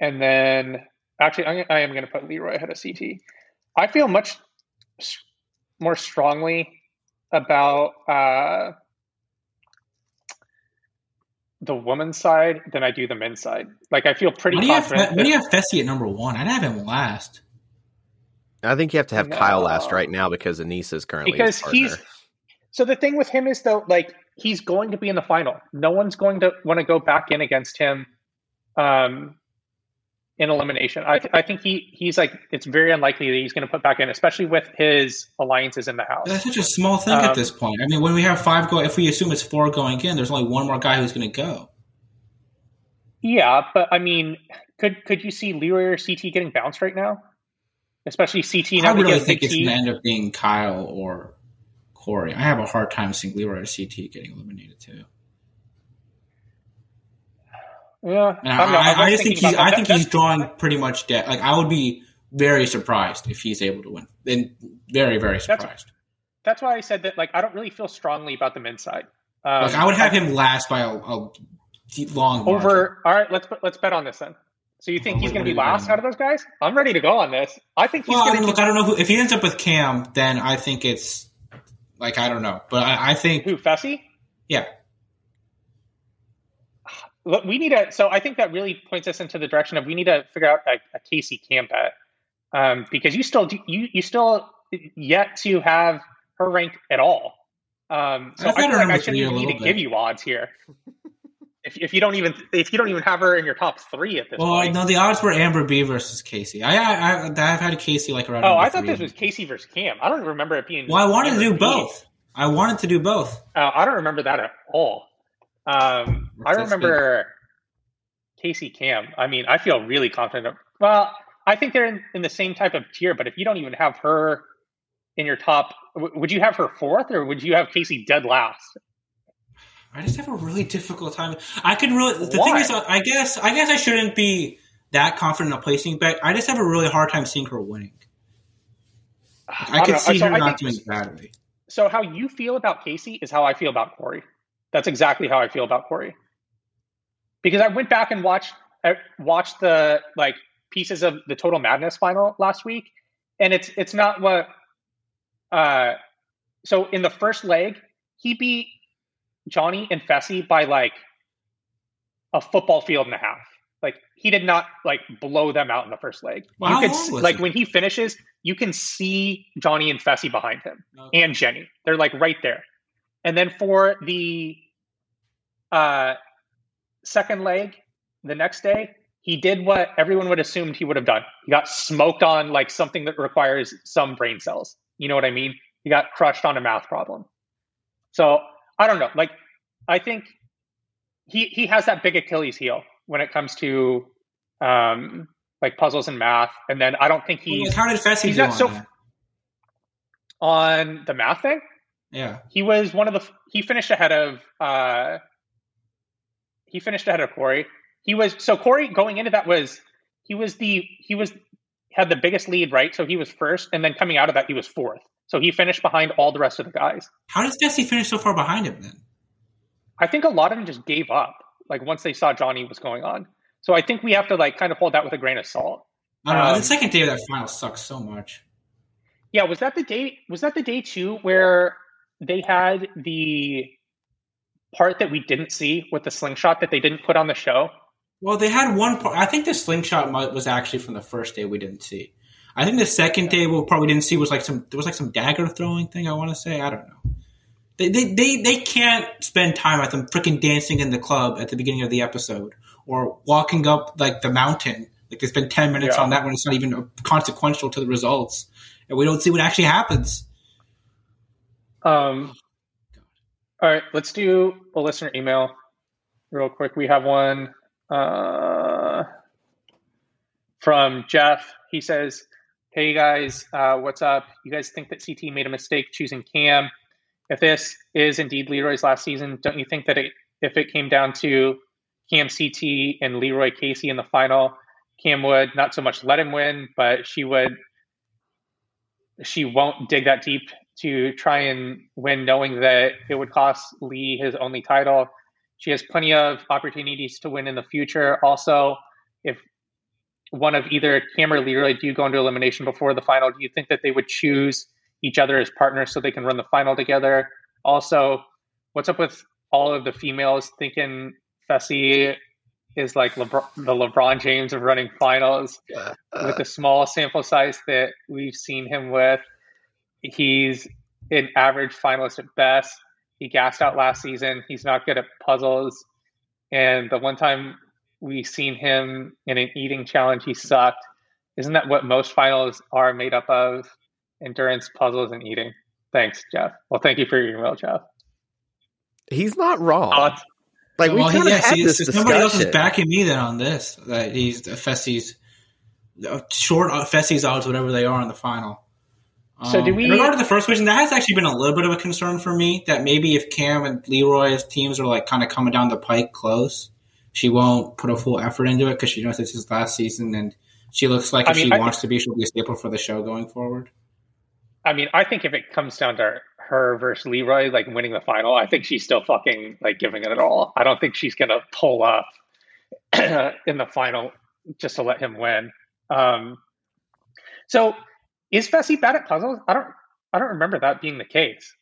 and then actually, I'm, I am going to put Leroy ahead of CT. I feel much more strongly about uh, the woman's side than I do the men's side. Like I feel pretty Why do, you have, confident. why do you have Fessy at number one? I'd have him last. I think you have to have Kyle last right now because Aneesa is currently because partner. he's so the thing with him is though like he's going to be in the final no one's going to want to go back in against him um in elimination i, th- I think he he's like it's very unlikely that he's going to put back in especially with his alliances in the house That's such a small thing Um, at this point. I mean, when we have five go, if we assume it's four going in, there's only one more guy who's going to go. yeah but i mean could could you see leroy or ct getting bounced right now especially ct I really think Big it's going to end up being Kyle or Cory. I have a hard time seeing Leroy or CT getting eliminated too. Yeah And I. I, I, just think he's. I think That- he's drawing pretty much dead. Like I would be very surprised if he's able to win. Then very very surprised. that's why i said that like i don't really feel strongly about the men's side um, like I would have him last by a, a long over. All right, let's let's bet on this then. So you think Well, he's going to be last out of those guys? I'm ready to go on this. I think he's Well, I mean, look, I don't know who. If he ends up with Kam, then I think it's like I don't know, but I, I think Who Fessy? yeah. We need to. So I think that really points us into the direction of we need to figure out a, a Kaycee Kam bet um, because you still do, you you still yet to have her ranked at all. Um, so I i feel like i shouldn't even need to little give you odds here. if, if you don't even if you don't even have her in your top three at this point. Well, point. no, the odds were Amber B versus Kaycee. I I, I I've had Kaycee like around. oh, I thought three. this was Kaycee versus Kam. I don't remember it being. Well, I wanted to do B. both. I wanted to do both. Uh, I don't remember that at all. Um, I remember Kaycee Kam. I mean, I feel really confident. Well, I think they're in, in the same type of tier, but if you don't even have her in your top, w- would you have her fourth or would you have Kaycee dead last? I just have a really difficult time. I can really. The Why? thing is, uh, I guess I guess I shouldn't be that confident in a placing bet. I just have a really hard time seeing her winning. I, could know. see So her I not think- doing badly. So how you feel about Kaycee is how I feel about Cory. That's exactly how I feel about Cory. Because I went back and watched I watched the like pieces of the Total Madness final last week, and it's it's not what. Uh, so in the first leg, he beat Johnny and Fessy by like a football field and a half. Like he did not like blow them out in the first leg. Well, you could long s- was like it? when he finishes, you can see Johnny and Fessy behind him Okay. and Jenny. They're like right there. And then for the uh, second leg, the next day, he did what everyone would assumed he would have done. He got smoked on like something that requires some brain cells. You know what I mean? He got crushed on a math problem. So I don't know. Like I think he he has that big Achilles heel when it comes to um, like puzzles and math. And then I don't think he's how did Fessy he's do not on so- that? on the math thing. Yeah. he was one of the he finished ahead of uh he finished ahead of Cory. He was so Cory going into that was he was the he was had the biggest lead, right? So he was first, and then coming out of that he was fourth. So he finished behind all the rest of the guys. How does Jesse finish so far behind him then? I think a lot of them just gave up, like once they saw Johnny was going on. So I think we have to like kind of hold that with a grain of salt. I don't know. Um, the second day of that final sucks so much. Yeah, was that the day? Was that the day too where they had the part that we didn't see with the slingshot that they didn't put on the show? Well, they had one part. I think the slingshot was actually from the first day we didn't see. I think the second day we probably didn't see was like some there was like some dagger throwing thing. I want to say I don't know. They they they, they can't spend time at them freaking dancing in the club at the beginning of the episode or walking up like the mountain. Like they spend ten minutes Yeah. on that when it's not even consequential to the results, and we don't see what actually happens. Um, all right, let's do a listener email real quick. We have one uh, from Jeff. He says, Hey guys, uh, what's up? You guys think that CT made a mistake choosing Kam? If this is indeed Leroy's last season, don't you think that it, if it came down to Kam CT and Leroy Kaycee in the final, Kam would not so much let him win, but she would she won't dig that deep to try and win, knowing that it would cost Lee his only title. She has plenty of opportunities to win in the future. Also, if one of either Kam or Leroy do go into elimination before the final, do you think that they would choose each other as partners so they can run the final together? Also, what's up with all of the females thinking Fessy is like Lebron, the LeBron James of running finals? with the small sample size that we've seen him with, he's an average finalist at best. He gassed out last season. He's not good at puzzles. And the one time we seen him in an eating challenge, he sucked. Isn't that what most finals are made up of? Endurance, puzzles, and eating. Thanks, Jeff. Well, thank you for your email, Jeff. He's not wrong. Thoughts? like we well, kind of yeah, had see, this discussion. somebody else is backing me then on this. That he's Fessy's uh, short uh, Fessy's odds, whatever they are in the final. So do Um, we- In regard to the first question, that has actually been a little bit of a concern for me. That maybe if Kam and Leroy's teams are like kind of coming down the pike close, she won't put a full effort into it because she knows it's his last season, and she looks like I if mean, she I wants to be, she'll be a staple for the show going forward. I mean, I think if it comes down to her versus Leroy, like winning the final, I think she's still fucking like giving it at all. I don't think she's gonna pull up in the final just to let him win. Um, so is Fessy bad at puzzles? I don't I don't remember that being the case.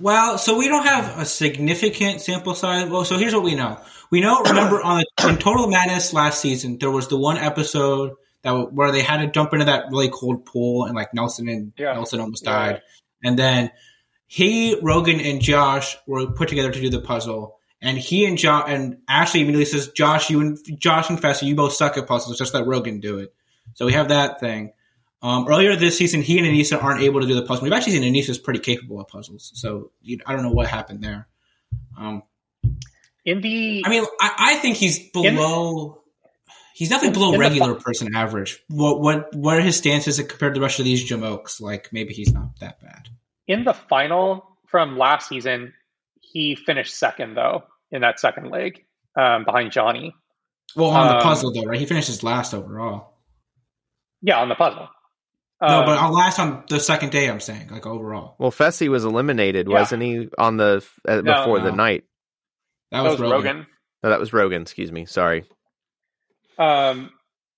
Well, so we don't have a significant sample size. Well, so here's what we know. We know. Remember on the, in Total Madness last season, there was the one episode that where they had to jump into that really cold pool, and like Nelson and yeah. Nelson almost died, yeah. and then he, Rogan, and Josh were put together to do the puzzle. And he and Josh and Ashley immediately says, "Josh, you and Josh and Fessy, you both suck at puzzles. Just let Rogan do it." So we have that thing. Um, earlier this season, he and Aneesa aren't able to do the puzzle. We've actually seen Aneesa's pretty capable of puzzles, so you, I don't know what happened there. Um, in the, I mean, I, I think he's below. he's definitely below regular the, person average. What what what are his stances compared to the rest of these jamokes? Like maybe he's not that bad. In the final from last season, he finished second though in that second leg um, behind Johnny. Well, on um, the puzzle though, right? He finishes last overall. Yeah, on the puzzle. No, but I'll um, last on the second day. I'm saying, like overall. Well, Fessy was eliminated, yeah. wasn't he? On the uh, before no. the night. That was, that was Rogan. Rogan. Oh, that was Rogan. Excuse me. Sorry. Um.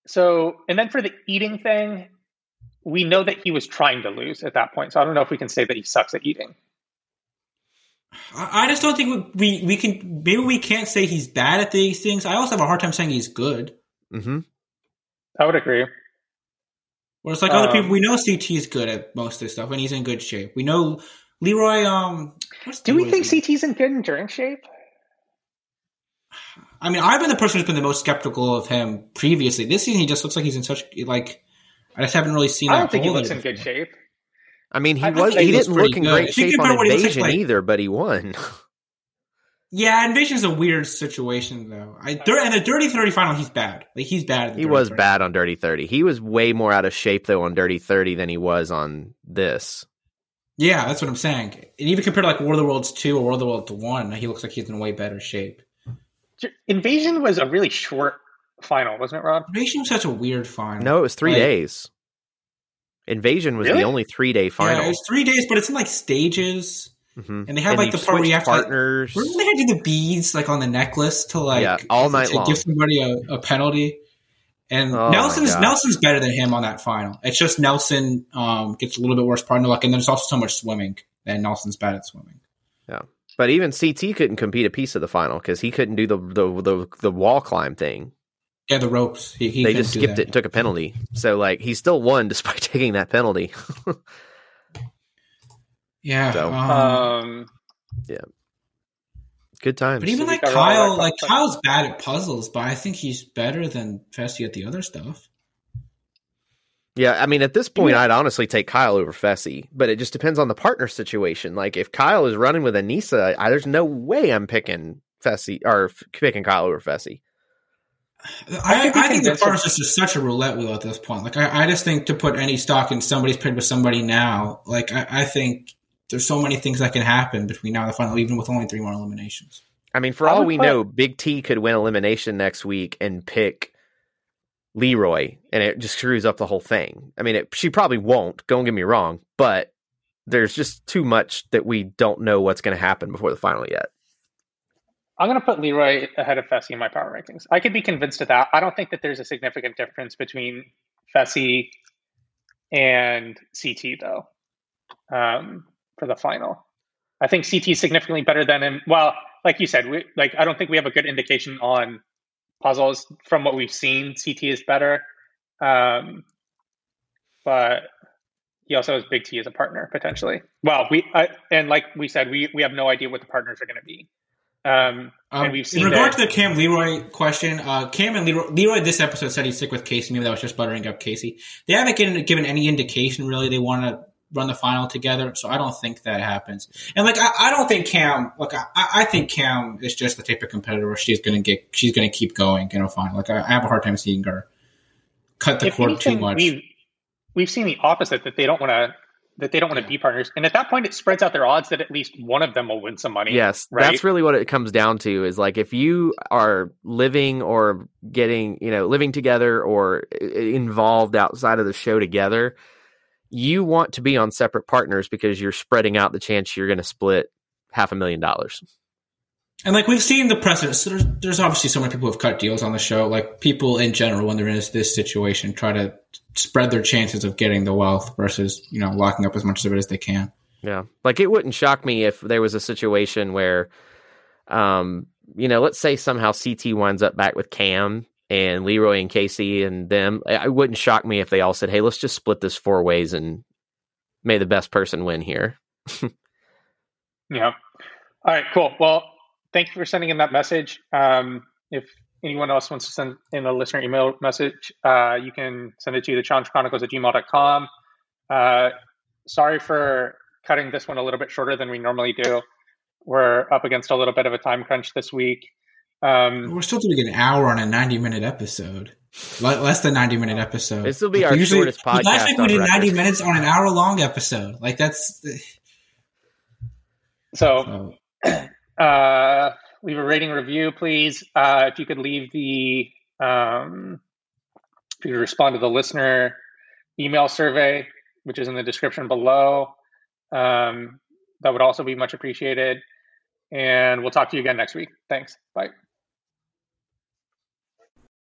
So, and then for the eating thing, we know that he was trying to lose at that point. So I don't know if we can say that he sucks at eating. I just don't think we, we, we can. Maybe we can't say he's bad at these things. I also have a hard time saying he's good. Mm-hmm. I would agree. Whereas like um, other people, we know CT is good at most of this stuff, and he's in good shape. We know Leroy. Um, do we think CT's in good endurance shape? I mean, I've been the person who's been the most skeptical of him previously. This season, he just looks like he's in such like. I just haven't really seen. I don't think he looks in before. good shape. I mean, he I was. He, he didn't look in great shape on Invasion like, either, but he won. Yeah, Invasion's a weird situation though. I and the Dirty Thirty final, he's bad. Like he's bad. he was 30. bad on Dirty Thirty. He was way more out of shape though on Dirty Thirty than he was on this. Yeah, that's what I'm saying. And even compared to like War of the Worlds two or War of the Worlds one, he looks like he's in way better shape. Invasion was a really short final, wasn't it, Rob? Invasion was such a weird final. No, it was three like, days. Invasion was really? the only three day final. Yeah, it was three days, but it's in like stages. Mm-hmm. And they have and like the part where you have partners. to. Like, they had to do the beads like on the necklace to like yeah, all night to long. give somebody a, a penalty. And oh Nelson's Nelson's better than him on that final. It's just Nelson um, gets a little bit worse partner luck, and there's also so much swimming, and Nelson's bad at swimming. Yeah, but even CT couldn't compete a piece of the final because he couldn't do the, the the the wall climb thing. Yeah, the ropes. He, he they just skipped it and took a penalty. So like he still won despite taking that penalty. yeah. So, um, um yeah. Good times. But even like Kyle, like Kyle's bad at puzzles, but I think he's better than Fessy at the other stuff. Yeah, I mean, at this point, yeah. I'd honestly take Kyle over Fessy, but it just depends on the partner situation. Like, if Kyle is running with Aneesa, I, there's no way I'm picking Fessy or picking Kyle over Fessy. I, I, I think the partners is just such a roulette wheel at this point. Like, I, I, just think to put any stock in somebody's picked with somebody now, like, I, think there's so many things that can happen between now and the final, even with only three more eliminations. I mean, for all we put... know, Big T could win elimination next week and pick Leroy, and it just screws up the whole thing. I mean, it, she probably won't. Don't get me wrong, but there's just too much that we don't know what's going to happen before the final yet. I'm going to put Leroy ahead of Fessy in my power rankings. I could be convinced of that. I don't think that there's a significant difference between Fessy and CT, though. Um, for the final. I think CT is significantly better than him. Well, like you said, we, like I don't think we have a good indication on puzzles from what we've seen. CT is better, um, but he also has Big T as a partner potentially. Well, we I, and like we said, we we have no idea what the partners are going to be. Um, um, and we've seen in regard that, to the Kam Leroy question, uh, Kam and Leroy, Leroy this episode said he's sick with Kaycee. Maybe that was just buttering up Kaycee. They haven't given, given any indication really they want to run the final together. So I don't think that happens. And like, I, I don't think Kam, like, I, I, think Kam is just the type of competitor where she's going to get, she's going to keep going in a final. Like, I, I, have a hard time seeing her cut the if cord too much. We've, we've seen the opposite that they don't want to, that they don't want to be partners. And at that point, it spreads out their odds that at least one of them will win some money. Yes. right? That's really what it comes down to is like, if you are living or getting, you know, living together or uh, involved outside of the show together, you want to be on separate partners because you're spreading out the chance you're going to split half a million dollars. And like we've seen the precedent, so there's, there's, obviously so many people who've cut deals on the show. Like people in general, when they're in this, this, situation, try to spread their chances of getting the wealth versus you know locking up as much of it as they can. Yeah, like it wouldn't shock me if there was a situation where, um, you know, let's say somehow CT winds up back with Kam and Leroy and Kaycee and them. It wouldn't shock me if they all said, "Hey, let's just split this four ways and may the best person win here." yeah. All right. Cool. Well thank you for sending in that message. Um, if anyone else wants to send in a listener email message, uh, you can send it to the challenge chronicles at gmail.com. Uh, sorry for cutting this one a little bit shorter than we normally do. We're up against a little bit of a time crunch this week. Um, We're still doing an hour on a 90 minute episode. Less than 90 minute episode. This will be our Usually, shortest podcast. Last week we did 90 minutes on an hour long episode. Like that's. So, so. Uh, leave a rating review, please. Uh, if you could leave the, um, if you could respond to the listener email survey, which is in the description below, um, that would also be much appreciated. And we'll talk to you again next week. Thanks. Bye.